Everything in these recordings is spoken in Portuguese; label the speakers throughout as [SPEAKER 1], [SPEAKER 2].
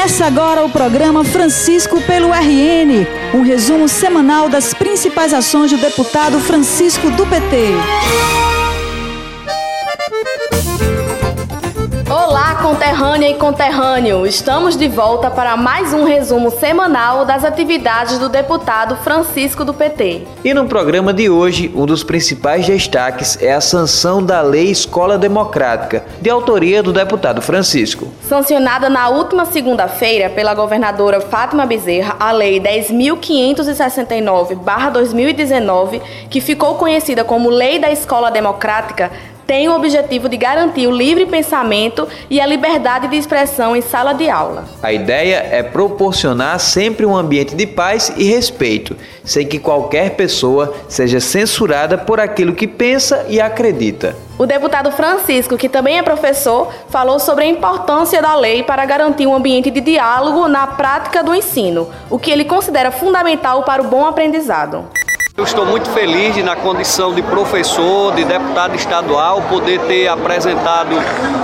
[SPEAKER 1] Começa agora o programa Francisco pelo RN, um resumo semanal das principais ações do deputado Francisco do PT.
[SPEAKER 2] Conterrânea e conterrâneo! Estamos de volta para mais um resumo semanal das atividades do deputado Francisco do PT.
[SPEAKER 3] E no programa de hoje, um dos principais destaques é a sanção da Lei Escola Democrática, de autoria do deputado Francisco.
[SPEAKER 2] Sancionada na última segunda-feira pela governadora Fátima Bezerra, a Lei 10.569-2019, que ficou conhecida como Lei da Escola Democrática, tem o objetivo de garantir o livre pensamento e a liberdade de expressão em sala de aula.
[SPEAKER 3] A ideia é proporcionar sempre um ambiente de paz e respeito, sem que qualquer pessoa seja censurada por aquilo que pensa e acredita.
[SPEAKER 2] O deputado Francisco, que também é professor, falou sobre a importância da lei para garantir um ambiente de diálogo na prática do ensino, o que ele considera fundamental para o bom aprendizado.
[SPEAKER 4] Eu estou muito feliz de, na condição de professor, de deputado estadual, poder ter apresentado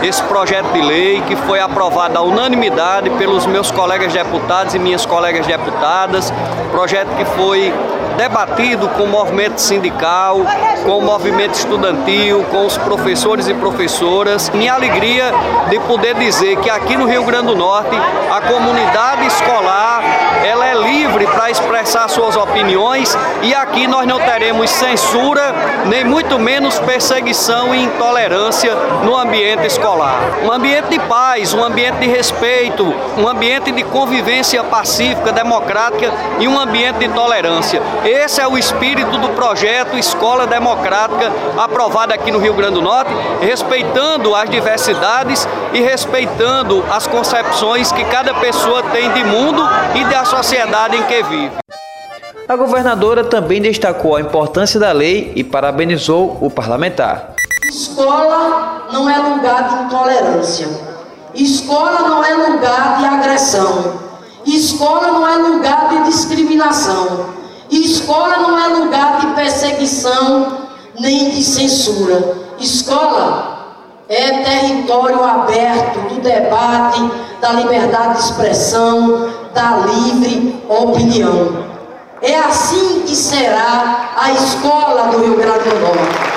[SPEAKER 4] esse projeto de lei que foi aprovado à unanimidade pelos meus colegas deputados e minhas colegas deputadas. Projeto que foi debatido com o movimento sindical, com o movimento estudantil, com os professores e professoras. Minha alegria de poder dizer que aqui no Rio Grande do Norte a comunidade escolar ela é livre para expressar suas opiniões e aqui nós não teremos censura, nem muito menos perseguição e intolerância no ambiente escolar. Um ambiente de paz, um ambiente de respeito, um ambiente de convivência pacífica, democrática e um ambiente de tolerância. Esse é o espírito do projeto Escola Democrática, aprovado aqui no Rio Grande do Norte, respeitando as diversidades e respeitando as concepções que cada pessoa tem de mundo e da sociedade em que vive.
[SPEAKER 3] A governadora também destacou a importância da lei e parabenizou o parlamentar.
[SPEAKER 5] Escola não é lugar de intolerância. Escola não é lugar de agressão. Escola não é lugar de discriminação. Escola não é lugar de perseguição nem de censura. Escola é território aberto do debate, da liberdade de expressão, da livre opinião. É assim que será a escola do Rio Grande do Norte.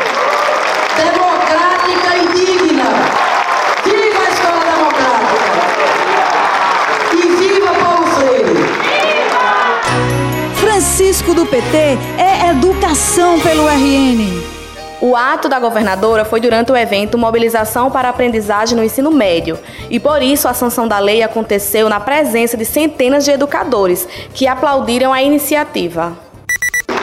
[SPEAKER 1] Francisco do PT é educação pelo RN.
[SPEAKER 2] O ato da governadora foi durante o evento Mobilização para a Aprendizagem no Ensino Médio, e por isso a sanção da lei aconteceu na presença de centenas de educadores que aplaudiram a iniciativa.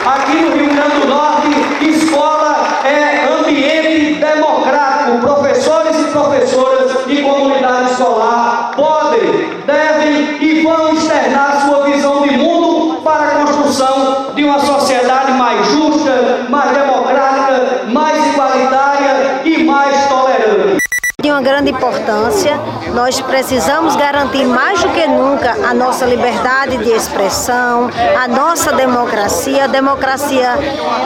[SPEAKER 4] Aqui no Rio Grande do Norte, escola é ambiente democrático. Professores e professoras e comunidade escolar podem, devem e vão externar sua visão de mundo para a construção de uma sociedade mais justa, mais democrática, mais igualitária e mais tolerante
[SPEAKER 6] de uma grande importância. Nós precisamos garantir mais do que nunca a nossa liberdade de expressão, a nossa democracia. A democracia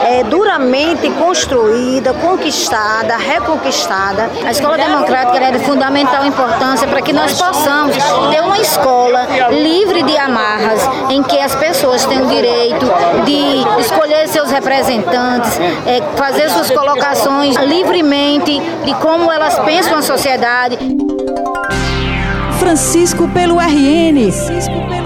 [SPEAKER 6] é duramente construída, conquistada, reconquistada.
[SPEAKER 7] A escola democrática é de fundamental importância para que nós possamos ter uma escola livre de amarras, em que as pessoas têm o direito de escolher seus representantes, é, fazer suas colocações livremente de como elas pensam a sociedade.
[SPEAKER 1] Francisco pelo RN.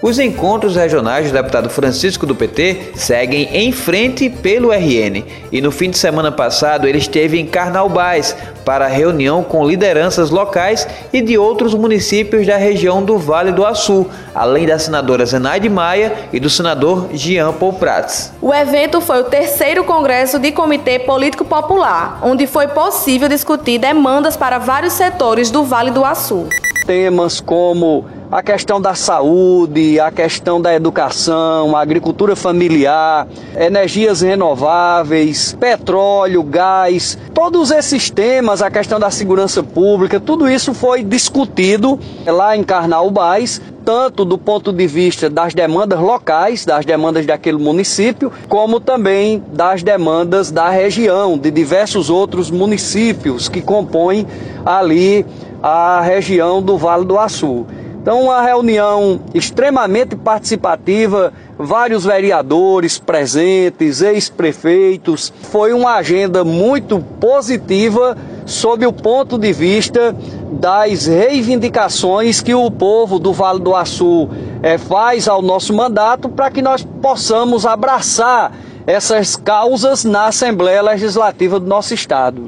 [SPEAKER 3] Os encontros regionais do deputado Francisco do PT seguem em frente pelo RN e no fim de semana passado ele esteve em Carnaubais para reunião com lideranças locais e de outros municípios da região do Vale do Açu, além da senadora Zenaide Maia e do senador Jean Paul Prats.
[SPEAKER 2] O evento foi o terceiro congresso de Comitê Político Popular, onde foi possível discutir demandas para vários setores do Vale do Açu.
[SPEAKER 4] Temas como a questão da saúde, a questão da educação, a agricultura familiar, energias renováveis, petróleo, gás, todos esses temas, a questão da segurança pública, tudo isso foi discutido lá em Carnaubais, tanto do ponto de vista das demandas locais, das demandas daquele município, como também das demandas da região, de diversos outros municípios que compõem ali a região do Vale do Açu. Então, uma reunião extremamente participativa, vários vereadores presentes, ex-prefeitos. Foi uma agenda muito positiva sob o ponto de vista das reivindicações que o povo do Vale do Açu é, faz ao nosso mandato para que nós possamos abraçar essas causas na Assembleia Legislativa do nosso Estado.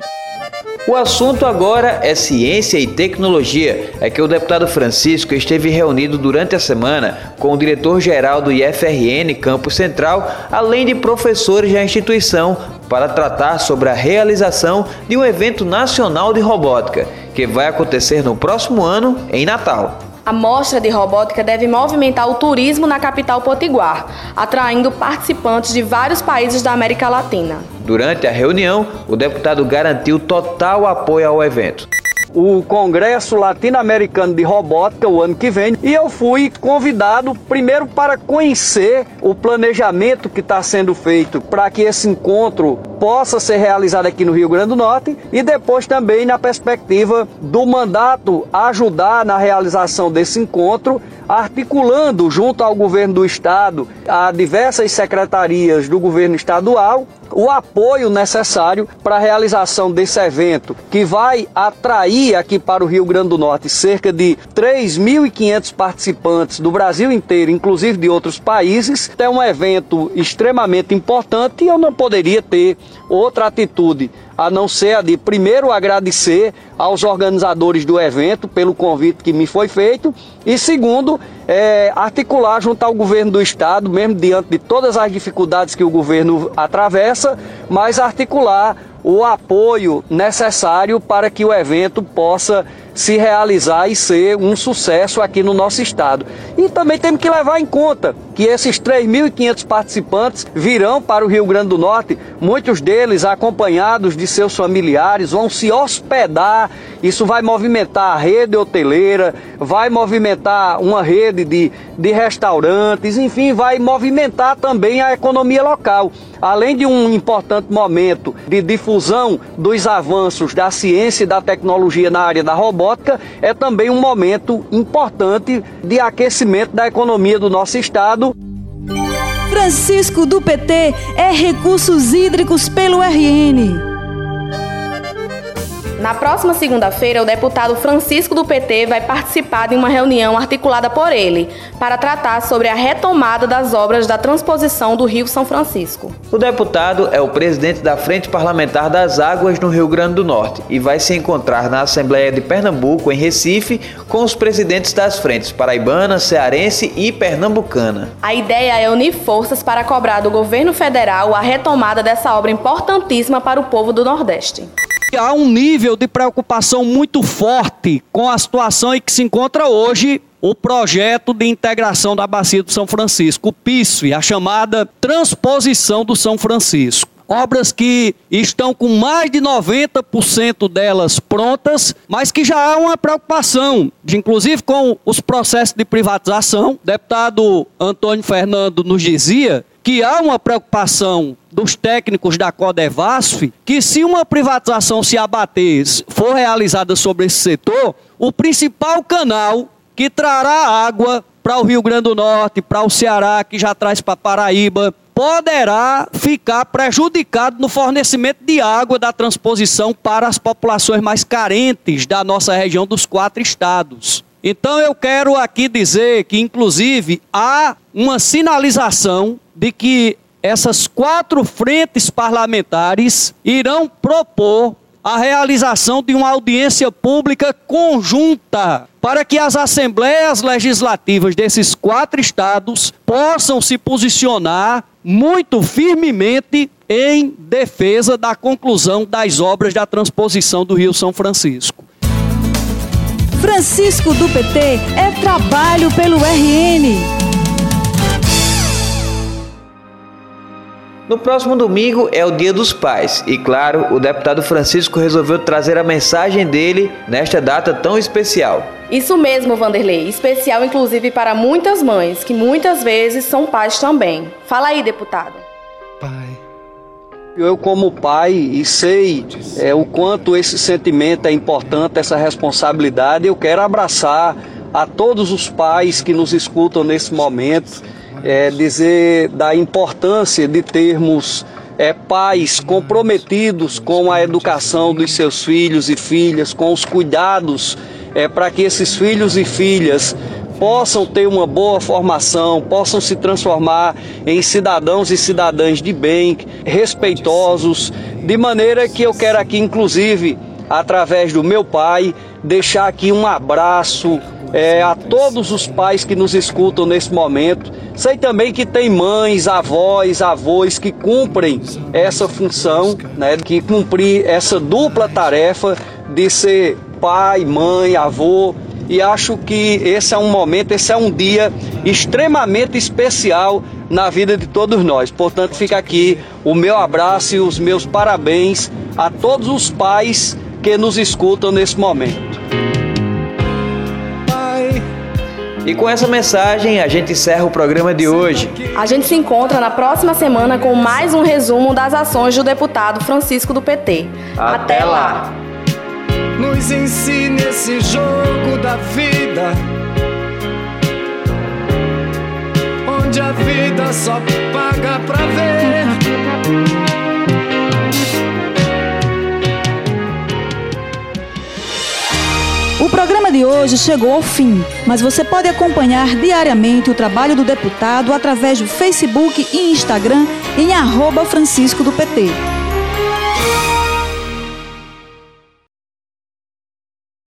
[SPEAKER 3] O assunto agora é ciência e tecnologia. É que o deputado Francisco esteve reunido durante a semana com o diretor-geral do IFRN Campo Central, além de professores da instituição, para tratar sobre a realização de um evento nacional de robótica, que vai acontecer no próximo ano, em Natal.
[SPEAKER 2] A mostra de robótica deve movimentar o turismo na capital potiguar, atraindo participantes de vários países da América Latina.
[SPEAKER 3] Durante a reunião, o deputado garantiu total apoio ao evento
[SPEAKER 4] o Congresso Latino-Americano de Robótica o ano que vem e eu fui convidado primeiro para conhecer o planejamento que está sendo feito para que esse encontro possa ser realizado aqui no Rio Grande do Norte e depois também na perspectiva do mandato ajudar na realização desse encontro, articulando junto ao governo do estado, a diversas secretarias do governo estadual o apoio necessário para a realização desse evento, que vai atrair aqui para o Rio Grande do Norte cerca de 3.500 participantes do Brasil inteiro, inclusive de outros países. É um evento extremamente importante e eu não poderia ter outra atitude a não ser a de primeiro agradecer aos organizadores do evento pelo convite que me foi feito e segundo é, articular junto ao governo do estado, mesmo diante de todas as dificuldades que o governo atravessa, mas articular o apoio necessário para que o evento possa se realizar e ser um sucesso aqui no nosso estado. E também temos que levar em conta que esses 3.500 participantes virão para o Rio Grande do Norte, muitos deles acompanhados de seus familiares, vão se hospedar. Isso vai movimentar a rede hoteleira, vai movimentar uma rede de, de restaurantes, enfim, vai movimentar também a economia local. Além de um importante momento de difusão dos avanços da ciência e da tecnologia na área da robótica, é também um momento importante de aquecimento da economia do nosso estado.
[SPEAKER 1] Francisco do PT é Recursos Hídricos pelo RN.
[SPEAKER 2] Na próxima segunda-feira, o deputado Francisco do PT vai participar de uma reunião articulada por ele para tratar sobre a retomada das obras da transposição do Rio São Francisco.
[SPEAKER 3] O deputado é o presidente da Frente Parlamentar das Águas no Rio Grande do Norte e vai se encontrar na Assembleia de Pernambuco, em Recife, com os presidentes das frentes paraibana, cearense e pernambucana.
[SPEAKER 2] A ideia é unir forças para cobrar do governo federal a retomada dessa obra importantíssima para o povo do Nordeste.
[SPEAKER 8] Há um nível de preocupação muito forte com a situação em que se encontra hoje o projeto de integração da Bacia do São Francisco, o PISF, a chamada transposição do São Francisco. Obras que estão com mais de 90% delas prontas, mas que já há uma preocupação, de, inclusive com os processos de privatização. O deputado Antônio Fernando nos dizia que há uma preocupação dos técnicos da Codevasf que se uma privatização se abater, for realizada sobre esse setor, o principal canal que trará água para o Rio Grande do Norte, para o Ceará, que já traz para Paraíba, poderá ficar prejudicado no fornecimento de água da transposição para as populações mais carentes da nossa região dos quatro estados. Então eu quero aqui dizer que, inclusive, há uma sinalização de que essas quatro frentes parlamentares irão propor a realização de uma audiência pública conjunta para que as assembleias legislativas desses quatro estados possam se posicionar muito firmemente em defesa da conclusão das obras da transposição do Rio São Francisco.
[SPEAKER 1] Francisco do PT é trabalho pelo RN.
[SPEAKER 3] No próximo domingo é o Dia dos Pais e, claro, o deputado Francisco resolveu trazer a mensagem dele nesta data tão especial.
[SPEAKER 2] Isso mesmo, Vanderlei. Especial, inclusive, para muitas mães, que muitas vezes são pais também. Fala aí, deputado.
[SPEAKER 9] Pai,
[SPEAKER 4] Eu, como pai, e sei é, o quanto esse sentimento é importante, essa responsabilidade, eu quero abraçar a todos os pais que nos escutam nesse momento, é, dizer da importância de termos é, pais comprometidos com a educação dos seus filhos e filhas, com os cuidados é, para que esses filhos e filhas possam ter uma boa formação, possam se transformar em cidadãos e cidadãs de bem, respeitosos, de maneira que eu quero aqui, inclusive, através do meu pai, deixar aqui um abraço é, a todos os pais que nos escutam nesse momento. Sei também que tem mães, avós, avós que cumprem essa função, né, que cumprir essa dupla tarefa de ser pai, mãe, avô e acho que esse é um momento, esse é um dia extremamente especial na vida de todos nós. Portanto, fica aqui o meu abraço e os meus parabéns a todos os pais que nos escutam nesse momento.
[SPEAKER 3] E com essa mensagem a gente encerra o programa de hoje.
[SPEAKER 2] A gente se encontra na próxima semana com mais um resumo das ações do deputado Francisco do PT.
[SPEAKER 3] Até, Até lá
[SPEAKER 10] nos ensine esse jogo da vida. Onde a vida só paga pra ver.
[SPEAKER 1] O programa de hoje chegou ao fim, mas você pode acompanhar diariamente o trabalho do deputado através do Facebook e Instagram em arroba Francisco do PT.